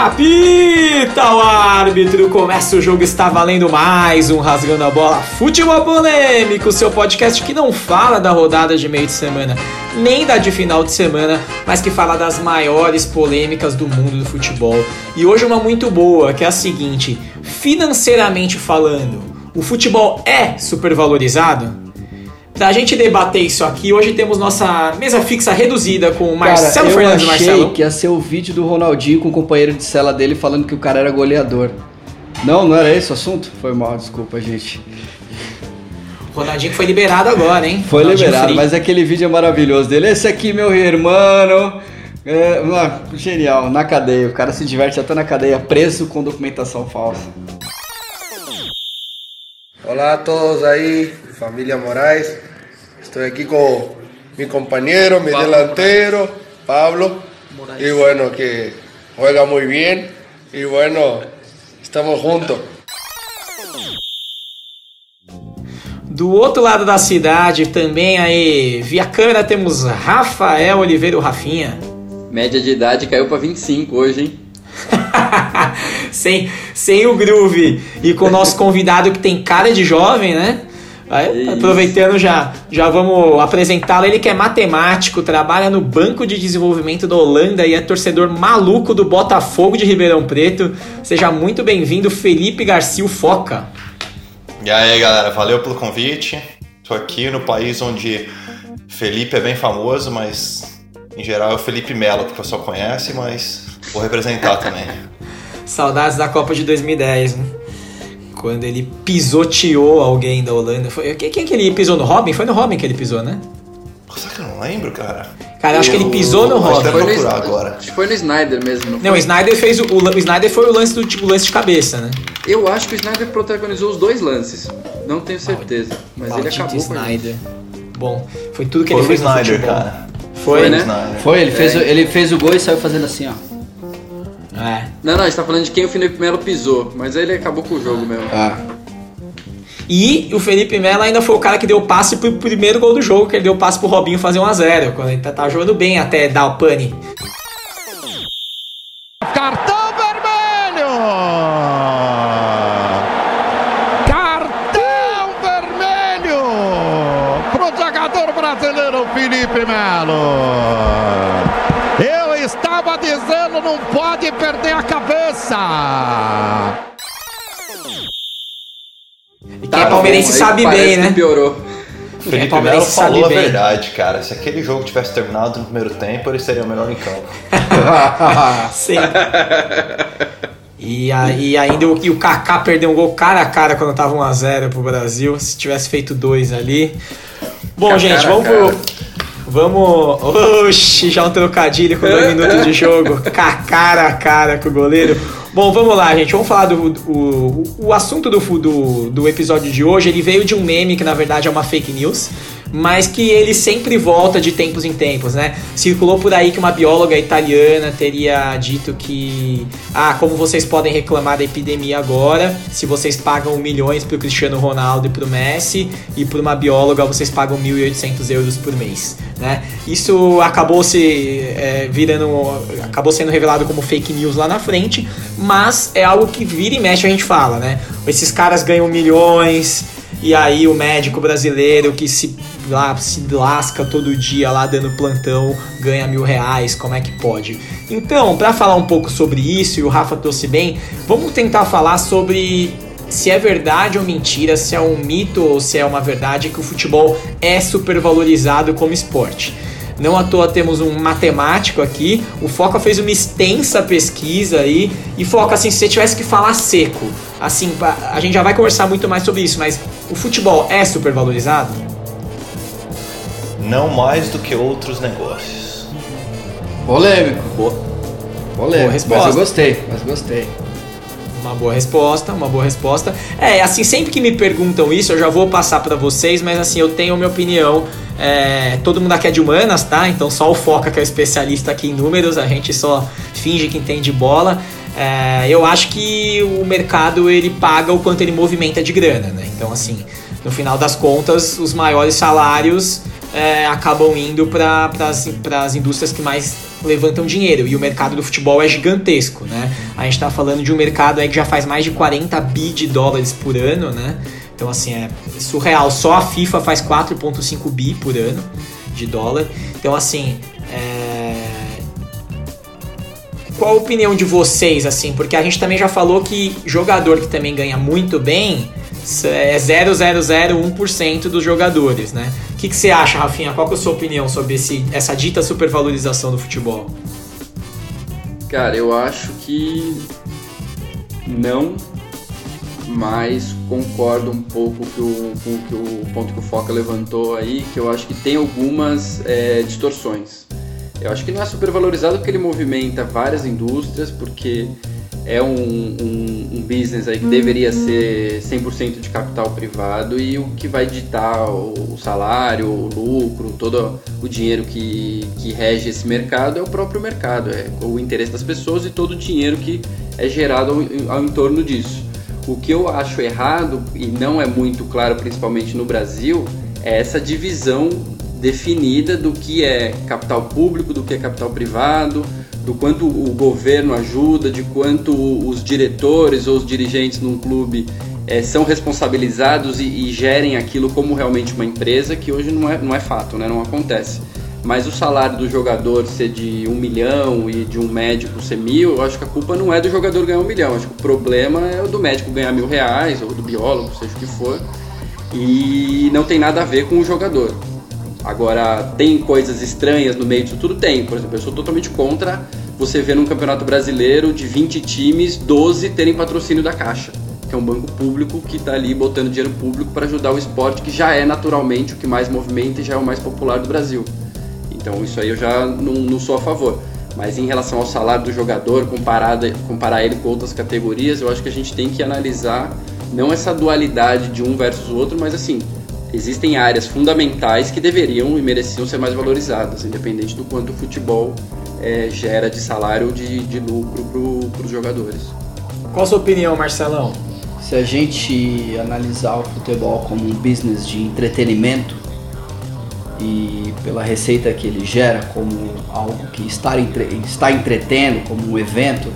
Apita o árbitro, começa o jogo, está valendo mais um Rasgando a Bola Futebol Polêmico, seu podcast que não fala da rodada de meio de semana, nem da de final de semana, mas que fala das maiores polêmicas do mundo do futebol. E hoje uma muito boa, que é a seguinte, financeiramente falando, o futebol é supervalorizado? Pra gente debater isso aqui, hoje temos nossa mesa fixa reduzida com o Marcelo cara, Fernandes eu achei Marcelo. que ia ser o vídeo do Ronaldinho com o companheiro de cela dele falando que o cara era goleador. Não, não era esse o assunto? Foi mal, desculpa, gente. Ronaldinho foi liberado agora, hein? Foi Ronaldinho liberado, free. mas aquele vídeo é maravilhoso dele. Esse aqui, meu irmão. É, genial, na cadeia. O cara se diverte até na cadeia, preso com documentação falsa. Hola a todos ahí, familia Moraes. Estoy aquí con mi compañero, mi delantero, Pablo. Y bueno, que juega muy bien. Y bueno, estamos juntos. Do outro lado da cidade, também aí, via câmera, temos Rafael Oliveira, o Rafinha. Média de idade caiu pra 25 hoje, hein? sem, sem o groove. E com o nosso convidado que tem cara de jovem, né? Aí, Isso. aproveitando já, já vamos apresentá-lo. Ele que é matemático, trabalha no Banco de Desenvolvimento da Holanda e é torcedor maluco do Botafogo de Ribeirão Preto. Seja muito bem-vindo, Felipe Garcia o Foca. E aí, galera, valeu pelo convite. Tô aqui no país onde Felipe é bem famoso, mas em geral é o Felipe Melo que o pessoal conhece, mas vou representar também. Saudades da Copa de 2010, né? Quando ele pisoteou alguém da Holanda. Foi, quem, quem que ele pisou no Robin? Foi no Robin que ele pisou, né? Será que eu não lembro, cara? Cara, eu acho que ele pisou no Acho que Robin. No, procurar agora. Acho que foi no Snyder mesmo. Não, Não, o? Snyder fez o, o, o Snyder foi o lance do tipo lance de cabeça, né? Eu acho que o Snyder protagonizou os dois lances. Não tenho certeza. Mas ele Maldito acabou com a gente. Snyder. Bom, foi tudo que Foi ele o fez no Snyder, futebol. cara. Foi, Foi, né? Snyder. Foi, ele fez, o, ele fez o gol e saiu fazendo assim, ó. É. Não, não, a gente tá falando de quem o Felipe Melo pisou. Mas aí ele acabou com o jogo mesmo. Ah. E o Felipe Melo ainda foi o cara que deu passe pro primeiro gol do jogo, que ele deu passe pro Robinho fazer 1x0, quando ele tá, tá jogando bem até dar o pane. Palmeirense sabe bem, né? piorou. Quem é Felipe Melo falou a bem. verdade, cara. Se aquele jogo tivesse terminado no primeiro tempo, ele seria o melhor em campo. Sim. E, a- e ainda o, e o Kaká perdeu um gol cara a cara quando tava 1x0 pro Brasil. Se tivesse feito dois ali. Bom, Cara gente, vamos cara. pro. Vamos. Oxi, já um trocadilho com dois minutos de jogo. Ca- Cara a cara com o goleiro. Bom, vamos lá, gente. Vamos falar do. O, o assunto do, do, do episódio de hoje. Ele veio de um meme que na verdade é uma fake news. Mas que ele sempre volta de tempos em tempos, né? Circulou por aí que uma bióloga italiana teria dito que. Ah, como vocês podem reclamar da epidemia agora, se vocês pagam milhões pro Cristiano Ronaldo e pro Messi, e por uma bióloga vocês pagam 1.800 euros por mês, né? Isso acabou se é, virando. acabou sendo revelado como fake news lá na frente, mas é algo que vira e mexe a gente fala, né? Esses caras ganham milhões. E aí o médico brasileiro que se, lá, se lasca todo dia lá dando plantão ganha mil reais, como é que pode? Então, para falar um pouco sobre isso, e o Rafa trouxe bem, vamos tentar falar sobre se é verdade ou mentira, se é um mito ou se é uma verdade que o futebol é supervalorizado como esporte. Não à toa temos um matemático aqui. O Foca fez uma extensa pesquisa aí. E Foca, assim, se você tivesse que falar seco, assim, a gente já vai conversar muito mais sobre isso, mas o futebol é supervalorizado? Não mais do que outros negócios. Polêmico. Boa. Polêmico. Boa resposta. Mas eu gostei, mas gostei. Uma boa resposta, uma boa resposta. É, assim, sempre que me perguntam isso, eu já vou passar pra vocês, mas assim, eu tenho a minha opinião. É, todo mundo aqui é de humanas, tá? Então só o Foca, que é o especialista aqui em números, a gente só finge que entende bola. É, eu acho que o mercado ele paga o quanto ele movimenta de grana, né? Então, assim, no final das contas, os maiores salários é, acabam indo para as indústrias que mais levantam dinheiro e o mercado do futebol é gigantesco, né? A gente está falando de um mercado aí que já faz mais de 40 bi de dólares por ano, né? Então assim é surreal. Só a FIFA faz 4,5 bi por ano de dólar. Então assim é... qual a opinião de vocês assim? Porque a gente também já falou que jogador que também ganha muito bem é 0,001% dos jogadores, né? O que, que você acha, Rafinha? Qual é a sua opinião sobre esse, essa dita supervalorização do futebol? Cara, eu acho que não, mas concordo um pouco com o, com que o ponto que o Foca levantou aí, que eu acho que tem algumas é, distorções. Eu acho que não é supervalorizado porque ele movimenta várias indústrias, porque é um, um, um, business aí que deveria ser 100% de capital privado e o que vai ditar o salário, o lucro, todo o dinheiro que, que rege esse mercado é o próprio mercado, é o interesse das pessoas e todo o dinheiro que é gerado ao, ao entorno disso. O que eu acho errado e não é muito claro, principalmente no Brasil, é essa divisão definida do que é capital público, do que é capital privado, do quanto o governo ajuda, de quanto os diretores ou os dirigentes num clube é, são responsabilizados e, e, gerem aquilo como realmente uma empresa, que hoje não é, não é fato, né? não acontece. Mas o salário do jogador ser de um milhão e de um médico ser mil, eu acho que a culpa não é do jogador ganhar um milhão. Acho que o problema é o do médico ganhar mil reais, ou do biólogo, seja o que for. E não tem nada a ver com o jogador. Agora, tem coisas estranhas no meio disso tudo? Tem. Por exemplo, eu sou totalmente contra você ver num campeonato brasileiro de 20 times, 12 terem patrocínio da Caixa, que é um banco público que está ali botando dinheiro público para ajudar o esporte, que já é naturalmente o que mais movimenta e já é o mais popular do Brasil. Então, isso aí eu já não, não sou a favor. Mas em relação ao salário do jogador, comparado, comparar ele com outras categorias, eu acho que a gente tem que analisar não essa dualidade de um versus o outro, mas assim, existem áreas fundamentais que deveriam e mereciam ser mais valorizadas, independente do quanto o futebol é, gera de salário ou de, de lucro para os jogadores. Qual a sua opinião, Marcelão? Se a gente analisar o futebol como um business de entretenimento e pela receita que ele gera como algo que está, entre, está entretendo, como um evento,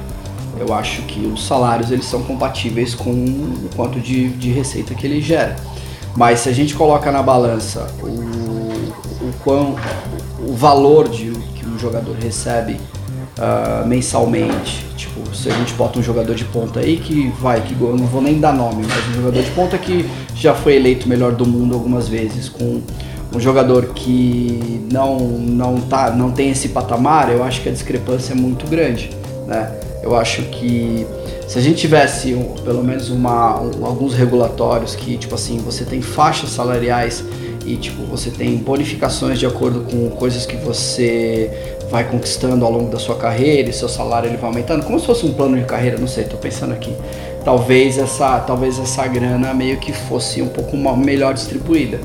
eu acho que os salários eles são compatíveis com o quanto de, de receita que ele gera. Mas se a gente coloca na balança o, o, quão, o valor de, um jogador recebe uh, mensalmente, tipo, se a gente bota um jogador de ponta aí que vai, que eu não vou nem dar nome, mas um jogador de ponta que já foi eleito melhor do mundo algumas vezes, com um jogador que não, não, tá, não tem esse patamar, eu acho que a discrepância é muito grande. Né? Eu acho que se a gente tivesse um, pelo menos uma, um, alguns regulatórios que, tipo assim, você tem faixas salariais e tipo você tem bonificações de acordo com coisas que você vai conquistando ao longo da sua carreira e seu salário ele vai aumentando, como se fosse um plano de carreira, não sei, estou pensando aqui. Talvez essa, talvez essa grana meio que fosse um pouco melhor distribuída.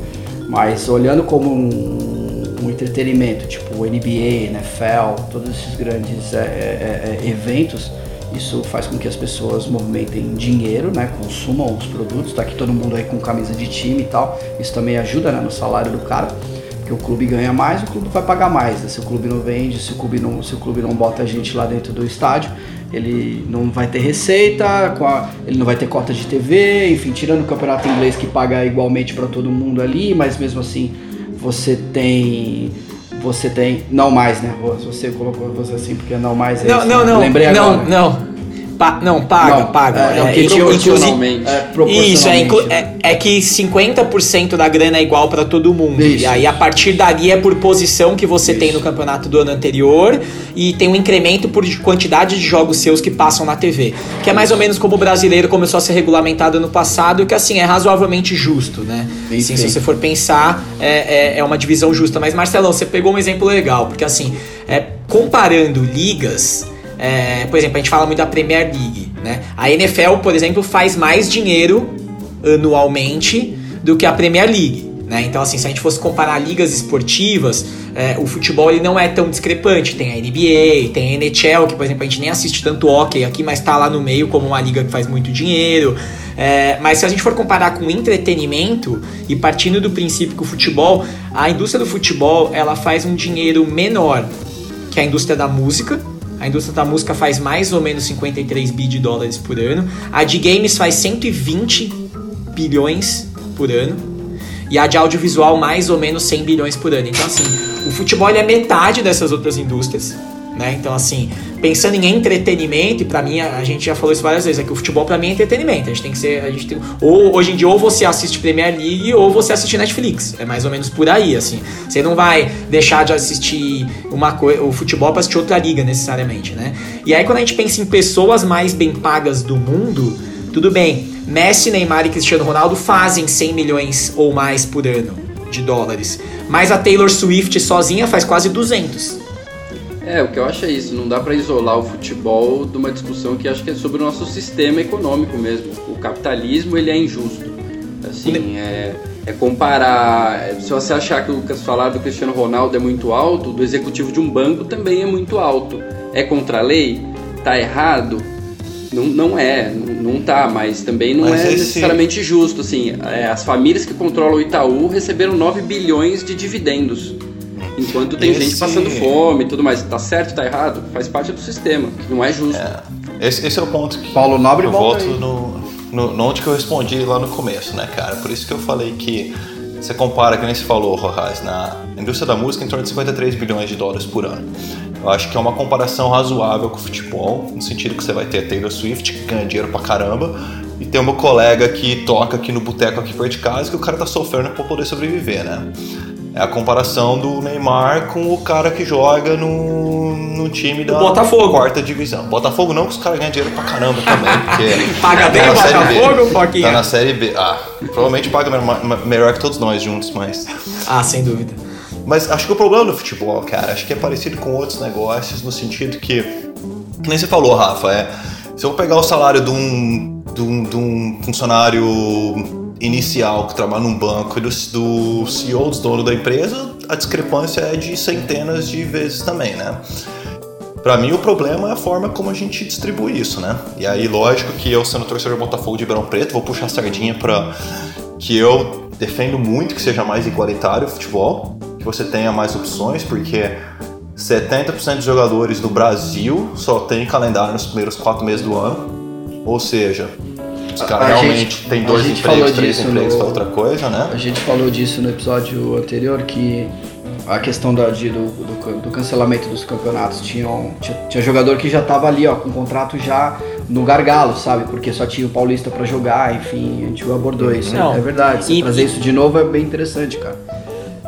Mas olhando como um, um entretenimento, tipo NBA, NFL, todos esses grandes é, é, é, eventos, isso faz com que as pessoas movimentem dinheiro, né? Consumam os produtos. Tá aqui todo mundo aí com camisa de time e tal. Isso também ajuda né, no salário do cara. Porque o clube ganha mais, o clube vai pagar mais. Né? Se o clube não vende, se o clube não, se o clube não bota a gente lá dentro do estádio, ele não vai ter receita, ele não vai ter cota de TV, enfim, tirando o campeonato inglês que paga igualmente para todo mundo ali, mas mesmo assim você tem você tem. Não mais, né? Você colocou você assim, porque não mais é Não, não, não. Lembrei agora. Não, não. Pa, não, paga, não, paga. É, é, é, proporcionalmente. É, proporcionalmente. Isso, é, é, é que 50% da grana é igual para todo mundo. Isso. E aí, a partir dali, é por posição que você Isso. tem no campeonato do ano anterior e tem um incremento por quantidade de jogos seus que passam na TV. Que é mais ou menos como o brasileiro começou a ser regulamentado ano passado, que assim, é razoavelmente justo, né? Assim, se você for pensar, é, é, é uma divisão justa. Mas, Marcelão, você pegou um exemplo legal, porque assim, é, comparando ligas. É, por exemplo, a gente fala muito da Premier League, né? A NFL, por exemplo, faz mais dinheiro anualmente do que a Premier League. Né? Então, assim, se a gente fosse comparar ligas esportivas, é, o futebol ele não é tão discrepante. Tem a NBA, tem a NHL, que, por exemplo, a gente nem assiste tanto hockey aqui, mas está lá no meio como uma liga que faz muito dinheiro. É, mas se a gente for comparar com entretenimento e partindo do princípio que o futebol, a indústria do futebol, ela faz um dinheiro menor que a indústria da música. A indústria da música faz mais ou menos 53 bi de dólares por ano. A de games faz 120 bilhões por ano. E a de audiovisual mais ou menos 100 bilhões por ano. Então, assim, o futebol é metade dessas outras indústrias. Né? Então, assim, pensando em entretenimento, e pra mim, a, a, gente já falou isso várias vezes, é que o futebol pra mim é entretenimento. A gente tem que ser. A gente tem, ou hoje em dia, ou você assiste Premier League ou você assiste Netflix. É mais ou menos por aí, assim. Você não vai deixar de assistir uma coisa, o futebol pra assistir outra liga, necessariamente, né? E aí, quando a gente pensa em pessoas mais bem pagas do mundo, tudo bem. Messi, Neymar e Cristiano Ronaldo fazem 100 milhões ou mais por ano de dólares. Mas a Taylor Swift sozinha faz quase 200. É, o que eu acho é isso, não dá para isolar o futebol de uma discussão que acho que é sobre o nosso sistema econômico mesmo. O capitalismo, ele é injusto. Assim, é, é comparar, se você achar que o falar do Cristiano Ronaldo é muito alto, do executivo de um banco também é muito alto. É contra a lei? Tá errado? Não, não é, não, não tá, mas também não mas é esse... necessariamente justo. Assim, é, as famílias que controlam o Itaú receberam 9 bilhões de dividendos Enquanto tem esse... gente passando fome e tudo mais. Tá certo, tá errado? Faz parte do sistema. Não é justo. É. Esse, esse, é o ponto que Paulo Nobre eu volto no, no, no, onde que eu respondi lá no começo, né, cara? Por isso que eu falei que você compara, que nem se falou, Rojas, na indústria da música em torno de 53 bilhões de dólares por ano. Eu acho que é uma comparação razoável com o futebol, no sentido que você vai ter a Taylor Swift, que ganha dinheiro pra caramba, e tem o meu colega que toca aqui no boteco aqui perto de casa, que o cara tá sofrendo pra poder sobreviver, né? É a comparação do Neymar com o cara que joga no, no time da Botafogo. quarta divisão. Botafogo não, que os caras ganham dinheiro pra caramba também. Porque paga tá bem o Botafogo, Foquinha? Tá na Série B. Ah, provavelmente paga melhor que todos nós juntos, mas... Ah, sem dúvida. Mas acho que o problema do futebol, cara, acho que é parecido com outros negócios, no sentido que, que nem você falou, Rafa, é... Se eu pegar o salário de um, de um, de um funcionário inicial que trabalha num banco e do, do CEO, do dono da empresa, a discrepância é de centenas de vezes também, né? Para mim, o problema é a forma como a gente distribui isso, né? E aí, lógico que eu, sendo torcedor do Botafogo de Ribeirão Preto, vou puxar a sardinha para que eu defendo muito que seja mais igualitário o futebol, que você tenha mais opções, porque 70% dos jogadores do Brasil só tem calendário nos primeiros quatro meses do ano. Ou seja, os caras realmente gente, tem dois empregos, três empregos no, outra coisa, né? A gente falou disso no episódio anterior que a questão da, de, do, do, do, cancelamento dos campeonatos tinham, tinha, tinha jogador que já tava ali, ó, com o contrato já no gargalo, sabe? Porque só tinha o Paulista para jogar, enfim, a gente abordou isso. Não, é verdade. Você e, trazer isso de novo é bem interessante, cara.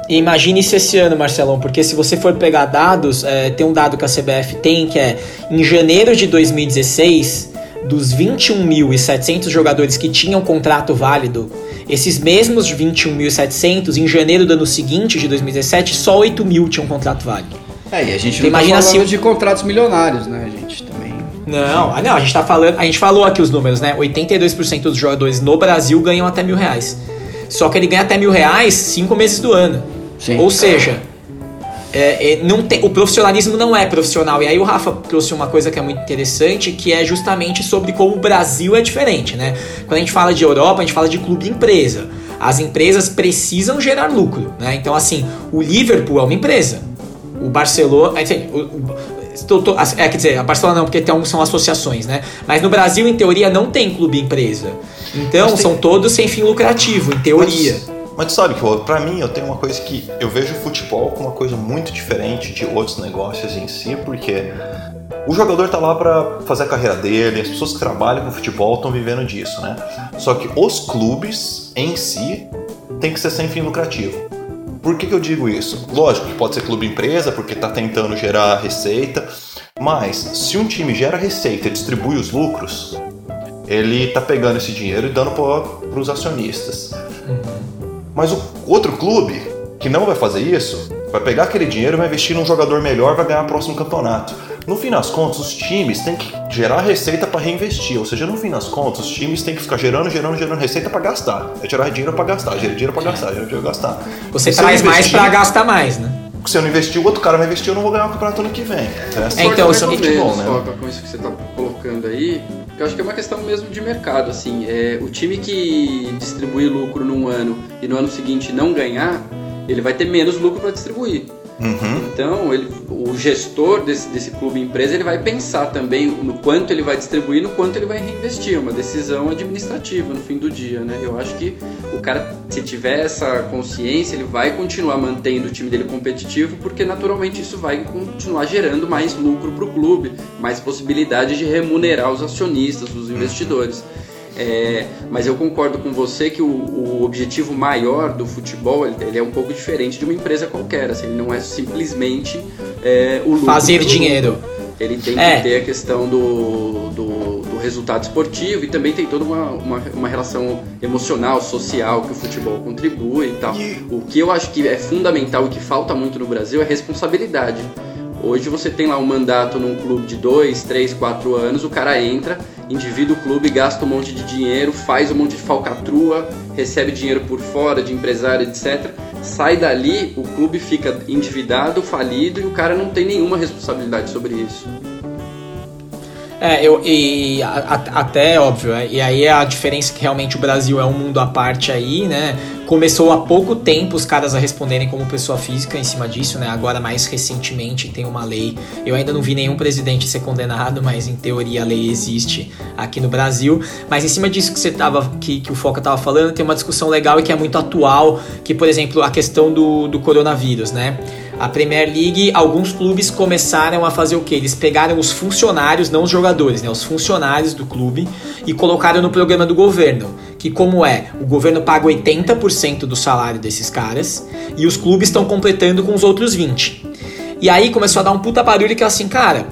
Imagine isso esse ano, Marcelão, porque se você for pegar dados, é, tem um dado que a CBF tem que é em janeiro de 2016 dos 21.700 jogadores que tinham contrato válido, esses mesmos 21.700, em janeiro do ano seguinte, de 2017, só 8 mil tinham contrato válido. É, e a gente não então, imagina tá falando se... de contratos milionários, né, gente, também. Não, ah, não, a gente tá falando, a gente falou aqui os números, né? 82% dos jogadores no Brasil ganham até mil reais. Só que ele ganha até mil reais cinco meses do ano. Sim. Ou seja, é, é, não tem, o profissionalismo não é profissional. E aí o Rafa trouxe uma coisa que é muito interessante, que é justamente sobre como o Brasil é diferente, né? Quando a gente fala de Europa, a gente fala de clube empresa. As empresas precisam gerar lucro, né? Então, assim, o Liverpool é uma empresa. O Barcelona. O, o, tô, é, quer dizer, a Barcelona não, porque tem, são associações, né? Mas no Brasil, em teoria, não tem clube empresa. Então, tem... são todos sem fim lucrativo, em teoria. Mas... Mas tu sabe que para mim eu tenho uma coisa que eu vejo o futebol como uma coisa muito diferente de outros negócios em si, porque o jogador tá lá para fazer a carreira dele, as pessoas que trabalham com futebol estão vivendo disso, né? Só que os clubes em si tem que ser sem fim lucrativo. Por que, que eu digo isso? Lógico que pode ser clube empresa, porque está tentando gerar receita, mas se um time gera receita e distribui os lucros, ele está pegando esse dinheiro e dando para os acionistas. Uhum. Mas o outro clube que não vai fazer isso, vai pegar aquele dinheiro, vai investir num jogador melhor, vai ganhar o próximo campeonato. No fim das contas, os times têm que gerar receita para reinvestir, ou seja, no fim das contas, os times têm que ficar gerando, gerando, gerando receita para gastar. É tirar dinheiro para gastar, gerar dinheiro para gastar, gerar dinheiro para gastar. Você traz mais para gastar mais, né? Se eu não investir, o outro cara vai investir, eu não vou ganhar o campeonato ano que vem. É, é então, isso é muito bom, né? Com isso que você está colocando aí, eu acho que é uma questão mesmo de mercado, assim. É, o time que distribui lucro num ano e no ano seguinte não ganhar, ele vai ter menos lucro para distribuir. Uhum. Então, ele, o gestor desse, desse clube empresa ele vai pensar também no quanto ele vai distribuir, no quanto ele vai reinvestir. Uma decisão administrativa no fim do dia, né? Eu acho que o cara, se tiver essa consciência, ele vai continuar mantendo o time dele competitivo, porque naturalmente isso vai continuar gerando mais lucro para o clube, mais possibilidade de remunerar os acionistas, os investidores. É, mas eu concordo com você que o, o objetivo maior do futebol ele, ele, é um pouco diferente de uma empresa qualquer. Assim, ele não é simplesmente é, o lucro. Fazer dinheiro. Ele tem é. que ter a questão do, do, do, resultado esportivo e também tem toda uma, uma, uma, relação emocional, social que o futebol contribui e tal. O que eu acho que é fundamental e que falta muito no Brasil é responsabilidade. Hoje você tem lá um mandato num clube de 2, 3, 4 anos, o cara entra, endivida o clube, gasta um monte de dinheiro, faz um monte de falcatrua, recebe dinheiro por fora de empresário, etc. Sai dali, o clube fica endividado, falido e o cara não tem nenhuma responsabilidade sobre isso. É, eu, e a, até óbvio, é, e aí a diferença é que realmente o Brasil é um mundo à parte aí, né? Começou há pouco tempo os caras a responderem como pessoa física em cima disso, né? Agora, mais recentemente, tem uma lei. Eu ainda não vi nenhum presidente ser condenado, mas em teoria a lei existe aqui no Brasil. Mas em cima disso que você tava, que, que o Foca tava falando, tem uma discussão legal e que é muito atual, que, por exemplo, a questão do, do coronavírus, né? A Premier League, alguns clubes começaram a fazer o que? Eles pegaram os funcionários, não os jogadores, né? Os funcionários do clube e colocaram no programa do governo. Que como é? O governo paga 80% do salário desses caras e os clubes estão completando com os outros 20%. E aí começou a dar um puta barulho que é assim, cara,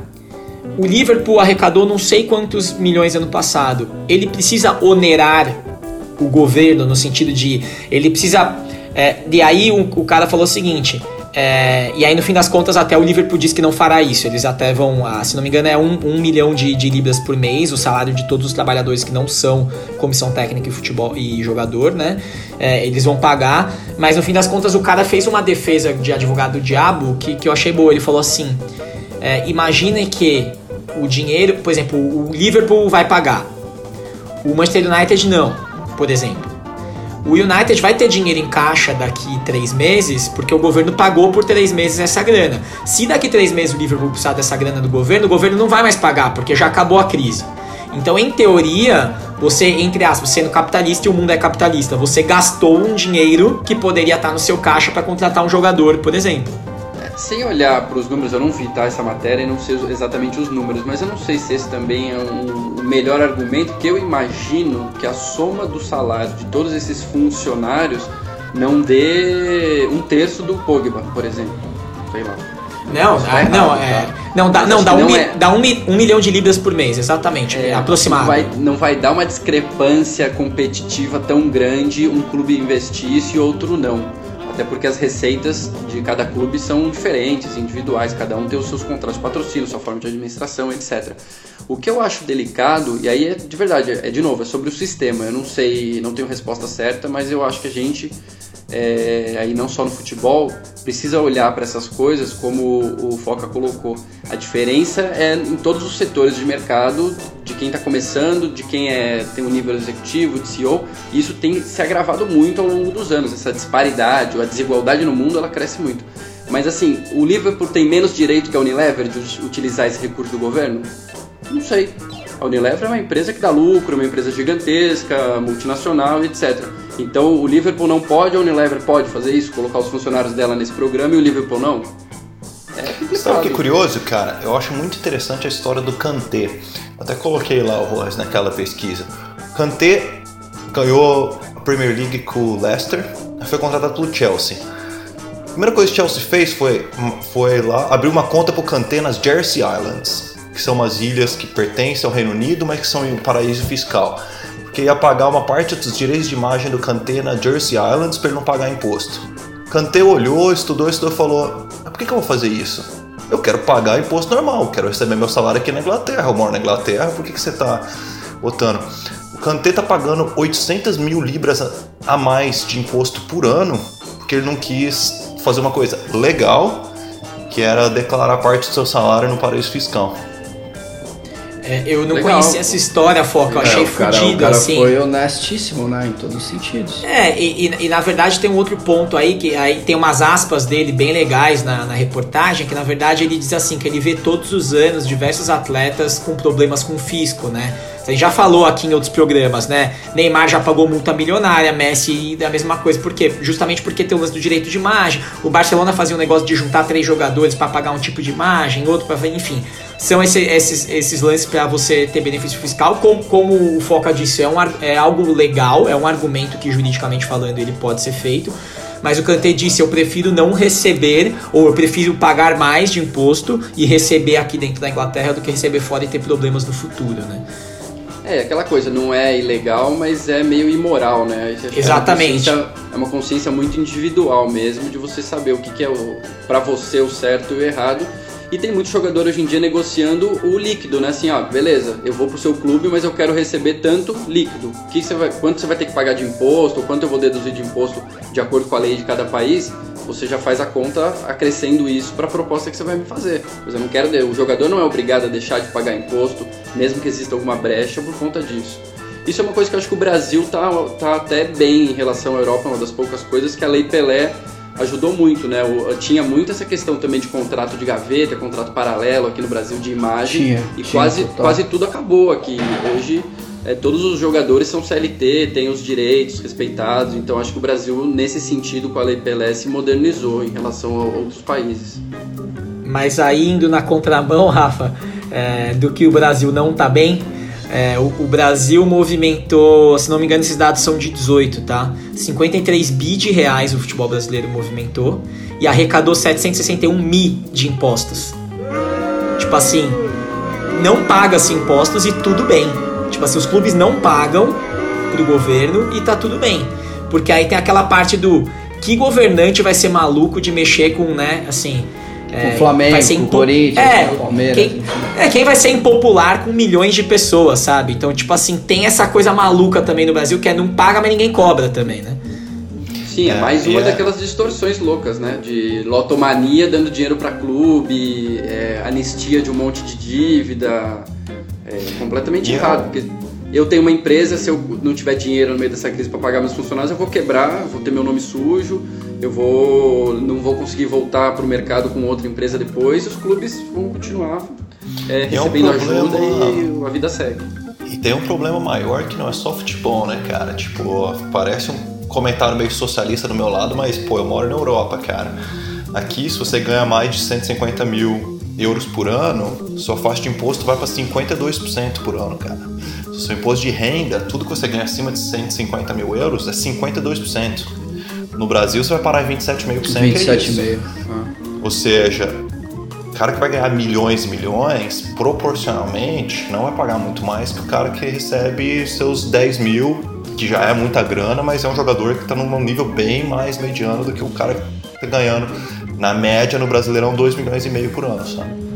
o Liverpool arrecadou não sei quantos milhões ano passado. Ele precisa onerar o governo no sentido de ele precisa. É, e aí o, o cara falou o seguinte: é, e aí, no fim das contas, até o Liverpool diz que não fará isso. Eles até vão, ah, se não me engano, é um, um milhão de, de, libras por mês, o salário de todos os trabalhadores que não são comissão técnica e futebol e jogador, né? É, eles vão pagar, mas no fim das contas, o cara fez uma defesa de advogado do diabo que, que eu achei boa. Ele falou assim: é, que o dinheiro, por exemplo, o Liverpool vai pagar, o Manchester United não, por exemplo. O United vai ter dinheiro em caixa daqui três meses, porque o governo pagou por três meses essa grana. Se daqui três meses o Liverpool precisar dessa grana do governo, o governo não vai mais pagar, porque já acabou a crise. Então, em teoria, você, entre aspas, sendo capitalista e o mundo é capitalista, você gastou um dinheiro que poderia estar no seu caixa para contratar um jogador, por exemplo. Sem olhar para os números, eu não vi tá, essa matéria e não sei exatamente os números, mas eu não sei se esse também é um, um melhor argumento, porque eu imagino que a soma do salário de todos esses funcionários não dê um terço do Pogba, por exemplo. Sei lá. Não, errado, não, é, tá? não dá, não, dá, um, não é, dá um, um, milhão de libras por mês, exatamente, é, aproximado. Não vai, não vai dar uma discrepância competitiva tão grande um clube investisse e outro não. Até porque as receitas de cada clube são diferentes, individuais, cada um tem os seus contratos de patrocínio, sua forma de administração, etc. O que eu acho delicado, e aí é de verdade, é de novo, é sobre o sistema. Eu não sei, não tenho resposta certa, mas eu acho que a gente é, aí não só no futebol, precisa olhar para essas coisas como o Foca colocou. A diferença é em todos os setores de mercado, de quem está começando, de quem é, tem um nível executivo, de CEO, e isso tem se agravado muito ao longo dos anos. Essa disparidade, a desigualdade no mundo, ela cresce muito. Mas assim, o Liverpool tem menos direito que a Unilever de utilizar esse recurso do governo? Não sei. A Unilever é uma empresa que dá lucro, uma empresa gigantesca, multinacional, etc. Então o Liverpool não pode, a Unilever pode fazer isso, colocar os funcionários dela nesse programa e o Liverpool não? É Sabe o que é curioso, cara? Eu acho muito interessante a história do Kanté. Até coloquei lá o Rojas naquela pesquisa. Kanté ganhou a Premier League com o Leicester, foi contratado pelo Chelsea. A primeira coisa que o Chelsea fez foi, foi lá abrir uma conta pro Kanté nas Jersey Islands que são umas ilhas que pertencem ao Reino Unido, mas que são um paraíso fiscal. Porque ia pagar uma parte dos direitos de imagem do Kanté na Jersey Islands para ele não pagar imposto. Kanté olhou, estudou, estudou e falou: por que, que eu vou fazer isso? Eu quero pagar imposto normal, quero receber meu salário aqui na Inglaterra, eu moro na Inglaterra, por que, que você está botando? O Kanté está pagando 800 mil libras a mais de imposto por ano, porque ele não quis fazer uma coisa legal, que era declarar parte do seu salário no paraíso fiscal. É, eu não Legal, conhecia essa história, Foca. Eu achei É, o cara, fudido, o cara assim. foi honestíssimo, né? Em todos os sentidos. É, e, e- e, na verdade tem um outro ponto aí, que aí tem umas aspas dele bem legais na, na reportagem, que na verdade ele diz assim, que ele vê todos os anos diversos atletas com problemas com o fisco, né? A já falou aqui em outros programas, né? Neymar já pagou multa milionária, Messi é a mesma coisa. Por quê? Justamente porque tem o lance do direito de imagem. O Barcelona fazia um negócio de juntar três jogadores para pagar um tipo de imagem, outro para enfim. São esse- esses, esses lances para você ter benefício fiscal. Como, como o Foca disse, é, um, é algo legal, é um argumento que juridicamente falando ele pode ser feito. Mas o Kanté disse: eu prefiro não receber, ou eu prefiro pagar mais de imposto e receber aqui dentro da Inglaterra do que receber fora e ter problemas no futuro, né? É, aquela coisa, não é ilegal, mas é meio imoral, né? Exatamente. É uma, consciência, é uma consciência muito individual mesmo, de você saber o que, que é o, pra você o certo e o errado. E tem muito jogador hoje em dia negociando o líquido, né? Assim, ó, beleza, eu vou pro seu clube, mas eu quero receber tanto líquido. Que você vai, quanto você vai ter que pagar de imposto, ou quanto eu vou deduzir de imposto de acordo com a lei de cada país, você já faz a conta acrescendo isso para a proposta que você vai me fazer. Pois eu não quero, o jogador não é obrigado a deixar de pagar imposto, mesmo que exista alguma brecha por conta disso. Isso é uma coisa que eu acho que o Brasil tá, tá até bem em relação à Europa, é uma das poucas coisas que a Lei Pelé ajudou muito, né? O- tinha muito essa questão também de contrato de gaveta, contrato paralelo aqui no Brasil de imagem. Tinha, e tinha, quase, total. quase tudo acabou aqui. Hoje é, todos os jogadores são CLT, têm os direitos respeitados, então acho que o Brasil, nesse sentido, com a Lei Pelé, se modernizou em relação a outros países. Mas aí indo na contramão, Rafa, é, do que o Brasil não tá bem, é, o, o Brasil movimentou, se não me engano, esses dados são de 18, tá? 53 bi de reais o futebol brasileiro movimentou e arrecadou 761 mi de impostos. Tipo assim, não paga-se impostos e tudo bem. Tipo assim, os clubes não pagam pro governo e tá tudo bem. Porque aí tem aquela parte do que governante vai ser maluco de mexer com, né, assim. Com o Flamengo, vai ser com o impo- Corinthians, é, com o Palmeiras, Quem, é, quem vai ser impopular com milhões de pessoas, sabe? Então, tipo assim, tem essa coisa maluca também no Brasil que é não paga, mas ninguém cobra também, né? Sim, é, É, mais uma é- daquelas distorções loucas, né? De lotomania dando dinheiro pra clube, é, anistia de um monte de dívida. É completamente E é- errado. Porque eu tenho uma empresa, se eu não tiver dinheiro no meio dessa crise pra pagar meus funcionários, eu vou quebrar, vou ter meu nome sujo, eu vou não vou conseguir voltar pro mercado com outra empresa depois, os clubes vão continuar é, E é um recebendo problema- ajuda e a vida segue. E tem um problema maior que não é só futebol, né, cara? Tipo, parece um comentário meio socialista do meu lado, mas, pô, eu moro na Europa, cara. Aqui, se você ganha mais de 150 mil euros por ano, sua faixa de imposto vai para 52% por ano, cara. Seu imposto de renda, tudo que você ganha acima de 150 mil euros é 52%. No Brasil, você vai parar em 27,5%. que é isso. 27,5. Ou seja, o cara que vai ganhar milhões e milhões, proporcionalmente, não vai pagar muito mais que o cara que recebe seus 10 mil, que já é muita grana, mas é um jogador que está num nível bem mais mediano do que o cara que tá ganhando, na média, no Brasileirão, 2 milhões e meio por ano, sabe?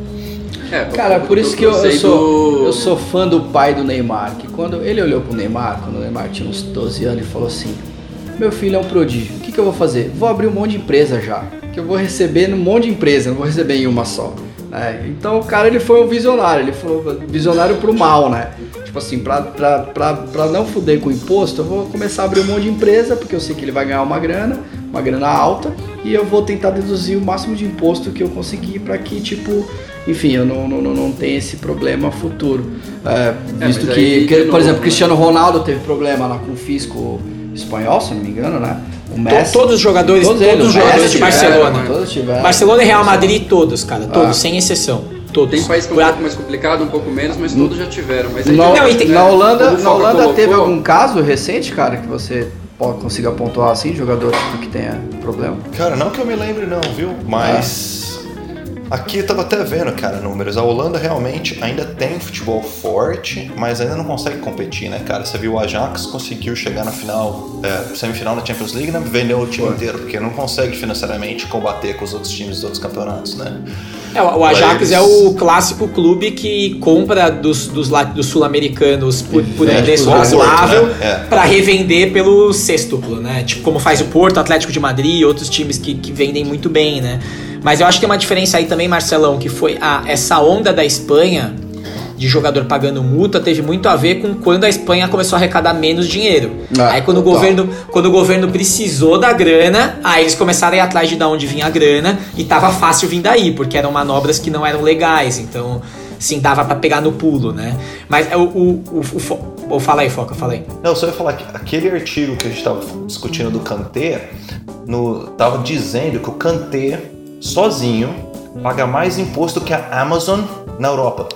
É, Cara, por isso que eu, eu sou, do- eu sou fã do pai do Neymar. Que quando ele olhou pro Neymar, quando o Neymar tinha uns 12 anos, ele falou assim: Meu filho é um prodígio, o que, que eu vou fazer? Vou abrir um monte de empresa já. Que eu vou receber num monte de empresa, não vou receber em uma só. né? Então o cara ele foi um visionário, ele falou visionário pro mal, né? Tipo assim, pra, pra, pra, pra não fuder com o imposto, eu vou começar a abrir um monte de empresa, porque eu sei que ele vai ganhar uma grana, uma grana alta, e eu vou tentar deduzir o máximo de imposto que eu conseguir para que, tipo, enfim, eu não, não, não, tenha esse problema futuro. É, É, visto mas que, que, por novo, exemplo, né? Cristiano Ronaldo teve problema lá com o fisco espanhol, se não me engano, né? O To- Messi. todos os jogadores, todos, eles, os jogadores de tiveram, Barcelona. Todos tiveram. Barcelona e Real Madrid, todos, cara. Todos, Ah. sem exceção. Todos. Tem país que é um Por pouco mais complicado, um pouco menos, mas todos já tiveram. Mas aí Na, Não, na Holanda, na Holanda colocou, teve algum caso recente, cara, que você consiga pontuar assim, jogador tipo, que tenha problema? Cara, não que eu me lembre não, viu? Mas aqui eu tava até vendo, cara, números. A Holanda realmente ainda tem um futebol forte, mas ainda não consegue competir, né, cara? Você viu o Ajax conseguiu chegar na final, é, semifinal na Champions League, né? Vendeu o time inteiro, porque não consegue financeiramente combater com os outros times dos outros campeonatos, né? É, o Ajax Eles- é o clássico clube que compra dos, dos, dos sul-americanos por, por um Vende preço por razoável né? É. pra revender pelo sextuplo, né? Tipo como faz o Porto, Atlético de Madrid e outros times que, que vendem muito bem, né? Mas eu acho que tem uma diferença aí também, Marcelão, que foi a, essa onda da Espanha de jogador pagando multa teve muito a ver com quando a Espanha começou a arrecadar menos dinheiro. Ah, aí quando o total. governo, quando o governo precisou da grana, aí eles começaram a ir atrás de da onde vinha a grana e tava fácil vir daí, porque eram manobras que não eram legais, então sim, dava pra pegar no pulo, né? Mas o, o, o, o fo- oh, fala aí, Foca, fala aí. Não, só ia falar que aquele artigo que a gente estava discutindo do Kanté, no, tava dizendo que o Kanté, sozinho, paga mais imposto que a Amazon na Europa.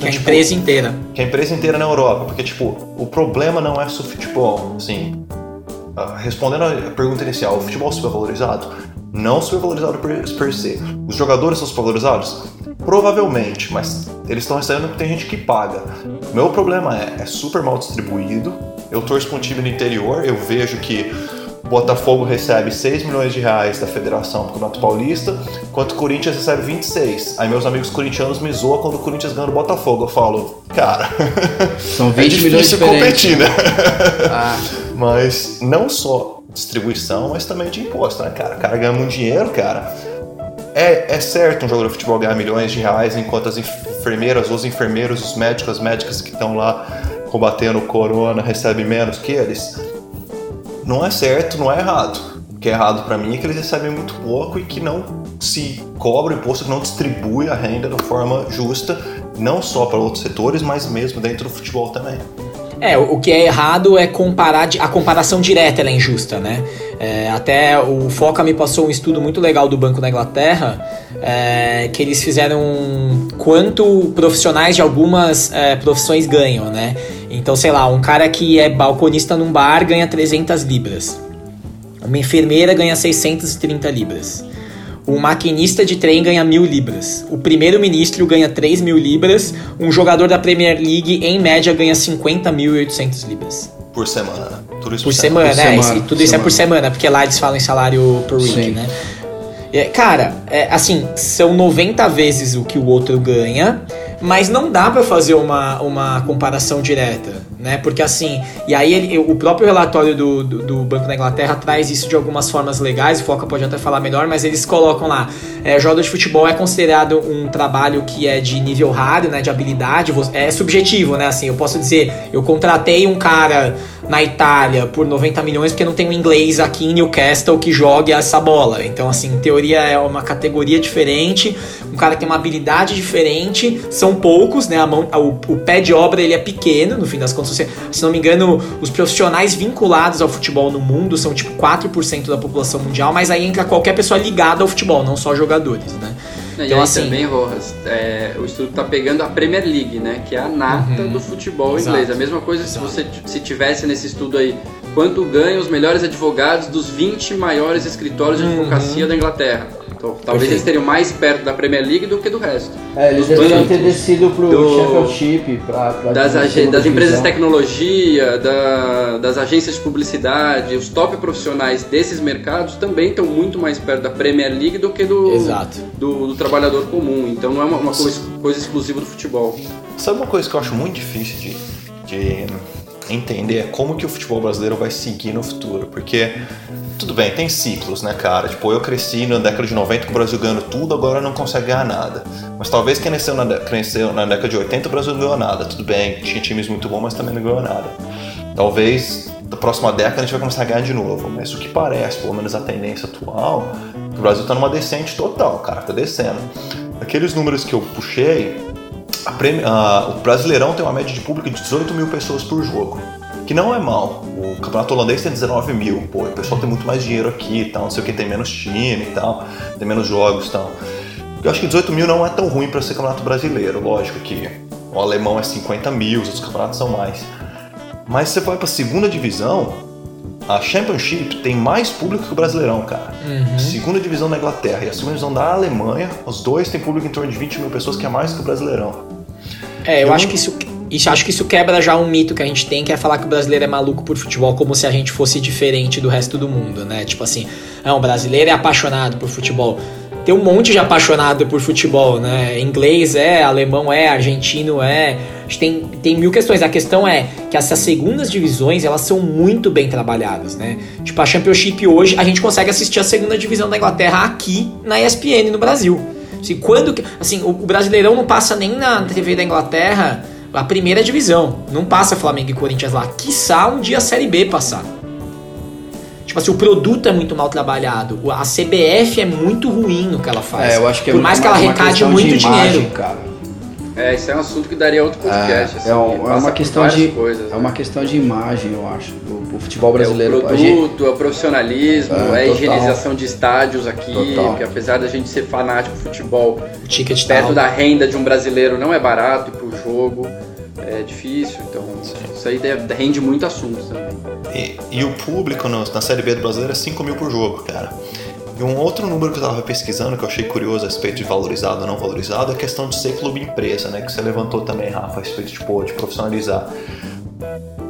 Que a tipo, empresa inteira. que a empresa inteira na Europa. Porque, tipo, o problema não é futebol. Assim, ah, respondendo a pergunta inicial, o futebol é supervalorizado? Não supervalorizado per, per se. Os jogadores são supervalorizados? Provavelmente, mas eles estão recebendo porque tem gente que paga. Meu problema é, é super mal distribuído. Eu torço para um time no interior, eu vejo que Botafogo recebe 6 milhões de reais da Federação do Campeonato Paulista, enquanto o Corinthians recebe 26. Aí meus amigos corintianos me zoam quando o Corinthians ganha do Botafogo. Eu falo, cara, São 20 é difícil milhões diferentes. competir, né? Ah, Mas não só distribuição, mas também de imposto, né, cara? O cara ganha muito dinheiro, cara. É, é certo um jogador de futebol ganhar milhões de reais enquanto as enfermeiras, os enfermeiros, os médicos, as médicas que estão lá combatendo o corona recebem menos que eles. Não é certo, não é errado. O que é errado pra mim é que eles recebem muito pouco e que não se cobra o imposto, que não distribui a renda de forma justa, não só para outros setores, mas mesmo dentro do futebol também. É, o que é errado é comparar, a comparação direta ela é injusta, né? É, até o Foca me passou um estudo muito legal do Banco da Inglaterra, é, que eles fizeram quanto profissionais de algumas é, profissões ganham, né? Então, sei lá, um cara que é balconista num bar ganha 300 libras. Uma enfermeira ganha 630 libras. Um maquinista de trem ganha mil libras. O primeiro-ministro ganha 3 mil libras. Um jogador da Premier League, em média, ganha 50.800 libras. Por semana. né? Tudo isso Por semana, por né? semana, Isso- por tudo isso é por semana. semana, porque lá eles falam em salário por week, Sim. né? É, cara, é, assim, são 90 vezes o que o outro ganha, mas não dá pra fazer uma, uma comparação direta, né? Porque assim, e aí ele- o próprio relatório do, do, do Banco da Inglaterra traz isso de algumas formas legais, o Foca pode até falar melhor, mas eles colocam lá, é, jogador de futebol é considerado um trabalho que é de nível raro, né? De habilidade, é subjetivo, né? Assim, eu posso dizer, eu contratei um cara na Itália por 90 milhões porque não tem um inglês aqui em Newcastle que jogue essa bola. Então, assim, em teoria é uma categoria diferente, um cara que tem uma habilidade diferente, são poucos, né? A mão, o, o pé de obra ele é pequeno, no fim das contas. Você, se não me engano, os profissionais vinculados ao futebol no mundo são tipo 4% da população mundial, mas aí entra qualquer pessoa ligada ao futebol, não só jogadores, né? E Então, aí assim- também, Rojas, é, o estudo tá pegando a Premier League, né? Que é a nata do futebol Uhum. Exato. inglês. A mesma coisa Exato. se você se tivesse nesse estudo aí, quanto ganham os melhores advogados dos 20 maiores escritórios de advocacia da Inglaterra. Então, talvez eles estejam mais perto da Premier League do que do resto. é, eles deveriam ter descido pro do- Championship pra, pra Das, ag- das empresas de tecnologia, da- das agências de publicidade, os top profissionais desses mercados também estão muito mais perto da Premier League do que do, Exato. do, do trabalhador comum. Então não é uma, uma coisa, coisa exclusiva do futebol. Sabe uma coisa que eu acho muito difícil de, de entender? É como que o futebol brasileiro vai seguir no futuro. Porque, tudo bem, tem ciclos, né, cara? Tipo, eu cresci na década de 90 com o Brasil ganhando tudo, agora não consegue ganhar nada. Mas talvez quem nasceu na, cresceu na década de 80 o Brasil não ganhou nada. Tudo bem, tinha times muito bons, mas também não ganhou nada. Talvez da próxima década a gente vai começar a ganhar de novo. Mas o que parece, pelo menos a tendência atual, é que o Brasil tá numa descente total, cara, tá descendo. Aqueles números que eu puxei, a Premi- a- o Brasileirão tem uma média de público de 18 mil pessoas por jogo. Que não é mal. O campeonato holandês tem 19 mil. Pô, o pessoal tem muito mais dinheiro aqui e tal, não sei o que, tem menos time e tal, tem menos jogos e tal. Eu acho que 18 mil não é tão ruim para ser campeonato brasileiro. Lógico que o alemão é 50 mil, os outros campeonatos são mais. Mas você vai pra segunda divisão, a Championship tem mais público que o Brasileirão, cara. Segunda divisão da Inglaterra e a segunda divisão da Alemanha, os dois têm público em torno de 20 mil pessoas, que é mais que o Brasileirão. É, eu, Eu acho não- que isso, isso acho que isso quebra já um mito que a gente tem, que é falar que o brasileiro é maluco por futebol, como se a gente fosse diferente do resto do mundo, né? Tipo assim, ah, um brasileiro é apaixonado por futebol. Tem um monte de apaixonado por futebol, né? Inglês é, alemão é, argentino é. Tem, tem mil questões. A questão é que essas segundas divisões, elas são muito bem trabalhadas, né? Tipo, a Championship hoje, a gente consegue assistir a segunda divisão da Inglaterra aqui na ESPN no Brasil. Assim, quando assim, o Brasileirão não passa nem na TV da Inglaterra a primeira divisão. Não passa Flamengo e Corinthians lá. Quiçá um dia a Série B passar. Tipo assim, o produto é muito mal trabalhado. A CBF é muito ruim no que ela faz. É, eu acho que é Por mais que ela recade muito imagem, dinheiro. cara. É, isso é um assunto que daria outro podcast. É, assim, é, um- é uma questão de coisas, é né? uma questão de imagem, eu acho. O, o futebol É o brasileiro a gente- produto, é o profissionalismo, É, é, a total. higienização de estádios aqui, Total. porque apesar da gente ser fanático por futebol, O ticket perto tal. da renda de um brasileiro não é barato pro jogo, é difícil, então isso aí deve- rende muito assunto também. E, e o público no- na Série B do Brasileiro é 5 mil por jogo, cara. E um outro número que eu tava pesquisando, que eu achei curioso a respeito de valorizado ou não valorizado, é a questão de ser clube empresa, né? Que você levantou também, Rafa, a respeito de, de profissionalizar.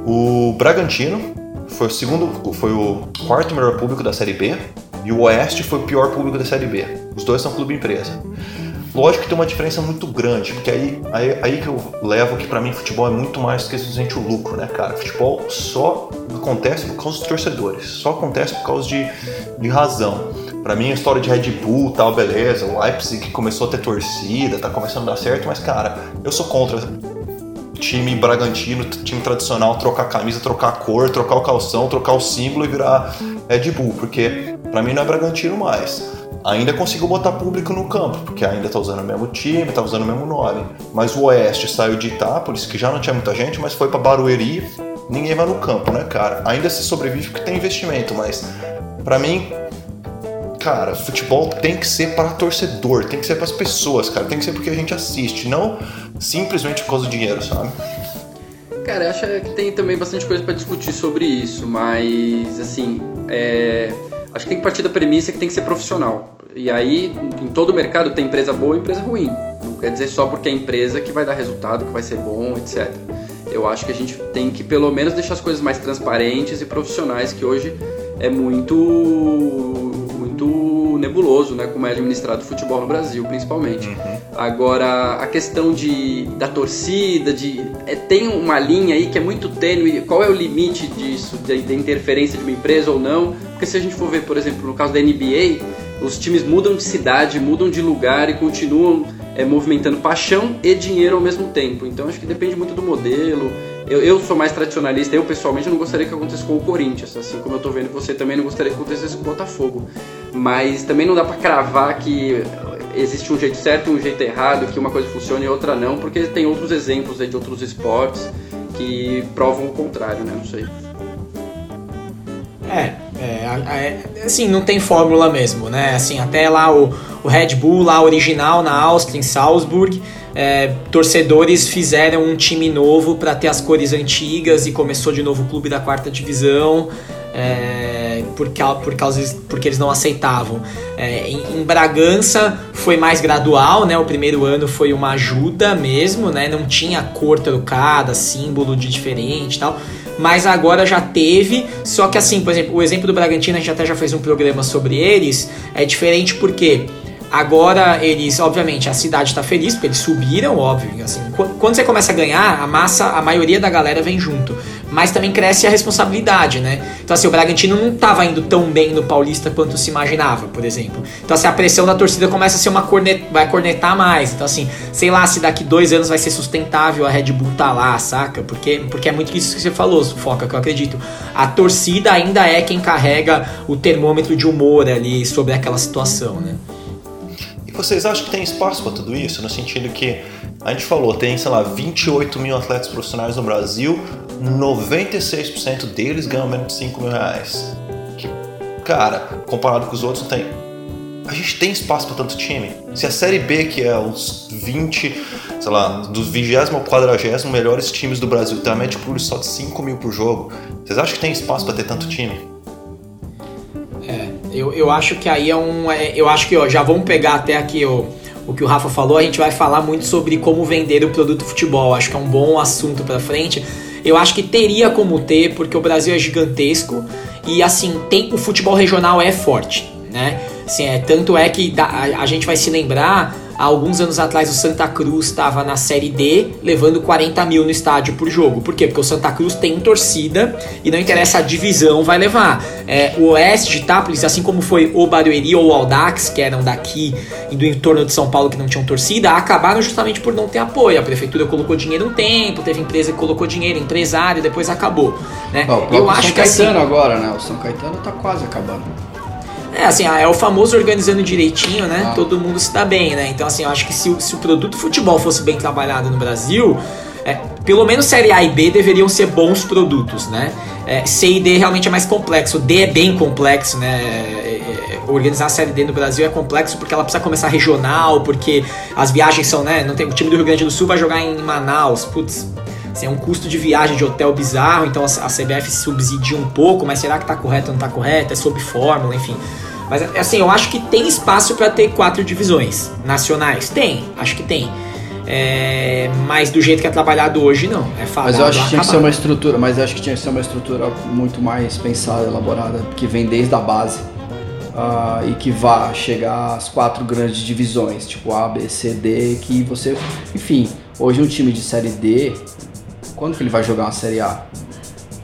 O Bragantino foi o segundo, foi o quarto melhor público da Série B e o Oeste foi o pior público da Série B. Os dois são clube empresa. Lógico que tem uma diferença muito grande, porque aí, aí, aí que eu levo que pra mim futebol é muito mais do que simplesmente o lucro, né, cara? Futebol só acontece por causa dos torcedores, só acontece por causa de, de razão. Pra mim a história de Red Bull tal, beleza, o Leipzig começou a ter torcida, tá começando a dar certo, mas cara, eu sou contra time Bragantino, time tradicional, trocar a camisa, trocar a cor, trocar o calção, trocar o símbolo e virar Red Bull, porque pra mim não é Bragantino mais. Ainda consigo botar público no campo, porque ainda tá usando o mesmo time, tá usando o mesmo nome. Mas o Oeste saiu de Itápolis, que já não tinha muita gente, mas foi pra Barueri, ninguém vai no campo, né, cara? Ainda se sobrevive porque tem investimento, mas pra mim Cara, futebol tem que ser para torcedor, tem que ser para as pessoas, cara, tem que ser porque a gente assiste, não simplesmente por causa do dinheiro, sabe? Cara, acho que tem também bastante coisa pra discutir sobre isso, mas assim, é, acho que tem que partir da premissa que tem que ser profissional. E aí, em todo mercado tem empresa boa e empresa ruim. Não quer dizer só porque é empresa que vai dar resultado, que vai ser bom, etc. Eu acho que a gente tem que pelo menos deixar as coisas mais transparentes e profissionais, que hoje é muito muito nebuloso, né, como é administrado o futebol no Brasil, principalmente. Agora, a questão de, da torcida, de é, tem uma linha aí que é muito tênue. Qual é o limite disso, da da interferência de uma empresa ou não? Porque se a gente for ver, por exemplo, no caso da NBA, os times mudam de cidade, mudam de lugar e continuam é, movimentando paixão e dinheiro ao mesmo tempo. Então, acho que depende muito do modelo. Eu, eu sou mais tradicionalista, eu pessoalmente não gostaria que acontecesse com o Corinthians, assim como eu tô vendo você também não gostaria que acontecesse com o Botafogo. Mas também não dá pra cravar que existe um jeito certo e um jeito errado, que uma coisa funciona e outra não, porque tem outros exemplos aí de outros esportes que provam o contrário, né? Não sei. É, é, é, assim, não tem fórmula mesmo, né? Assim, até lá o, o Red Bull, lá original na Áustria, em Salzburg, é, torcedores fizeram um time novo para ter as cores antigas e começou de novo o clube da quarta divisão. É, por, por causa porque eles não aceitavam. É, em, em Bragança foi mais gradual, né? O primeiro ano foi uma ajuda mesmo, né? Não tinha cor trocada, símbolo de diferente tal. Mas agora já teve, só que assim, por exemplo, o exemplo do Bragantino, a gente até já fez um programa sobre eles, é diferente porque agora eles, obviamente, a cidade está feliz, porque eles subiram, óbvio, assim, qu- quando você começa a ganhar, a massa, a maioria da galera vem junto, mas também cresce a responsabilidade, né? Então assim, o Bragantino não estava indo tão bem no Paulista quanto se imaginava, por exemplo. Então assim, a pressão da torcida começa a ser uma cornet, vai cornetar mais. Então assim, sei lá se daqui dois anos vai ser sustentável a Red Bull tá lá, saca? Porque, porque é muito isso que você falou, Foca, que eu acredito. A torcida ainda é quem carrega o termômetro de humor ali sobre aquela situação, né? Vocês acham que tem espaço para tudo isso? No sentido que a gente falou, tem, sei lá, 28 mil atletas profissionais no Brasil, 96% deles ganham menos de 5 mil reais. Que, cara, comparado com os outros, não tem. A gente tem espaço para tanto time? Se a Série B, que é os 20, sei lá, dos 20 ao 40 melhores times do Brasil, tem uma média de só de 5 mil por jogo, vocês acham que tem espaço para ter tanto time? Eu, eu acho que aí é um. é, eu acho que ó, já vamos pegar até aqui o, o que o Rafa falou. A gente vai falar muito sobre como vender o produto futebol. Acho que é um bom assunto pra frente. Eu acho que teria como ter, porque o Brasil é gigantesco e assim, tem o futebol regional é forte, né? Assim, é, tanto é que a, a gente vai se lembrar há alguns anos atrás o Santa Cruz estava na Série D, levando 40 mil no estádio por jogo. Por quê? Porque o Santa Cruz tem torcida e não interessa a divisão, vai levar. É, o Oeste de Itápolis, assim como foi o Barueri ou o Aldax, que eram daqui e do entorno de São Paulo que não tinham torcida, acabaram justamente por não ter apoio. A prefeitura colocou dinheiro um tempo, teve empresa que colocou dinheiro, empresário, depois acabou. Né? Ó, Eu acho São que assim Caetano assim, agora, né? O São Caetano tá quase acabando. É, assim, é o famoso organizando direitinho, né? Ah. Todo mundo se dá bem, né? Então, assim, eu acho que se, se o produto futebol fosse bem trabalhado no Brasil, é, pelo menos Série A e B deveriam ser bons produtos, né? É, C e D realmente é mais complexo. D é bem complexo, né? É, é, organizar a Série D no Brasil é complexo porque ela precisa começar regional, porque as viagens são, né? Não tem, o time do Rio Grande do Sul vai jogar em Manaus, putz. Assim, é um custo de viagem de hotel bizarro, então a CBF subsidia um pouco, mas será que tá correto ou não tá correto? É sob fórmula, enfim. Mas assim, eu acho que tem espaço para ter quatro divisões nacionais. Tem, acho que tem. É, mas do jeito que é trabalhado hoje, não. É fácil. Mas eu acho que tinha que ser uma estrutura, mas acho que tinha que ser uma estrutura muito mais pensada, elaborada, que vem desde a base. Uh, e que vá chegar às quatro grandes divisões, tipo A, B, C, D, que você. Enfim, hoje um time de série D, quando que ele vai jogar uma série A?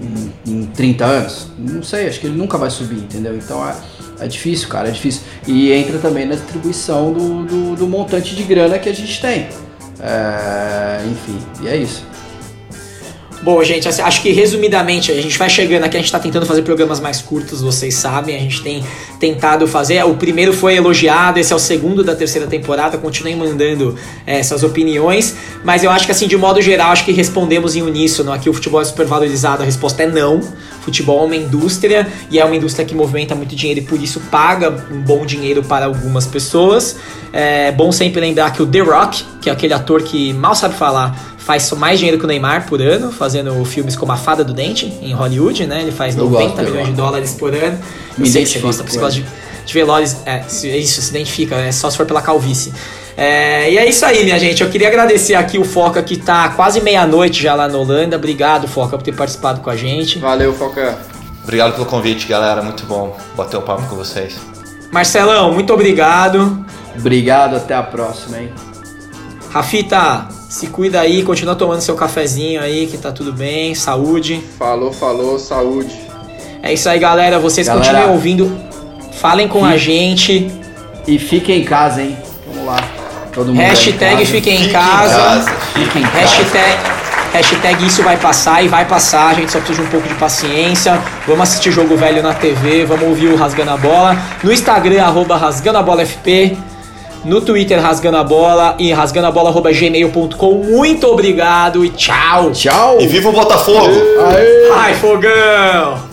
Em, em 30 anos? Não sei, acho que ele nunca vai subir, entendeu? Então é é difícil, cara, é difícil. E entra também na distribuição do, do, do montante de grana que a gente tem. É, enfim, e é isso. Bom, gente, assim, acho que resumidamente, a gente vai chegando aqui, a gente tá tentando fazer programas mais curtos, vocês sabem, a gente tem tentado fazer. O primeiro foi elogiado, esse é o segundo da terceira temporada, continuem mandando é, essas opiniões, mas eu acho que assim, de modo geral, acho que respondemos em uníssono. Aqui o futebol é super valorizado, a resposta é não. Futebol é uma indústria e é uma indústria que movimenta muito dinheiro e por isso paga um bom dinheiro para algumas pessoas. É bom sempre lembrar que o The Rock, que é aquele ator que mal sabe falar, faz mais dinheiro que o Neymar por ano, fazendo filmes como A Fada do Dente, em Hollywood, né? Ele faz eu 90 gosto, milhões de dólares por ano. Me sei que você gosta, você gosta de, de Velozes, é, isso, se identifica, é só se for pela calvície. É, e é isso aí, minha gente. Eu queria agradecer aqui o Foca que tá quase meia-noite já lá na Holanda. Obrigado, Foca, por ter participado com a gente. Valeu, Foca. Obrigado pelo convite, galera. Muito bom bater o um papo com vocês. Marcelão, muito obrigado. Obrigado, até a próxima, hein? Rafita, se cuida aí, continua tomando seu cafezinho aí, que tá tudo bem. Saúde. Falou, falou, saúde. É isso aí, galera. Vocês galera, continuem ouvindo. Falem com fique, a gente. E fiquem em casa, hein? Vamos lá. Todo mundo Hashtag fiquem em casa. Fiquem em casa. Hashtag, hashtag isso vai passar e vai passar. A gente só precisa de um pouco de paciência. Vamos assistir jogo velho na TV. Vamos ouvir o Rasgando a Bola. No Instagram, arroba Rasgando a Bola FP no Twitter Rasgando a Bola e rasgandoabola.gmail.com. Muito obrigado e tchau! Tchau! E viva o Botafogo! Aê. Ai, fogão!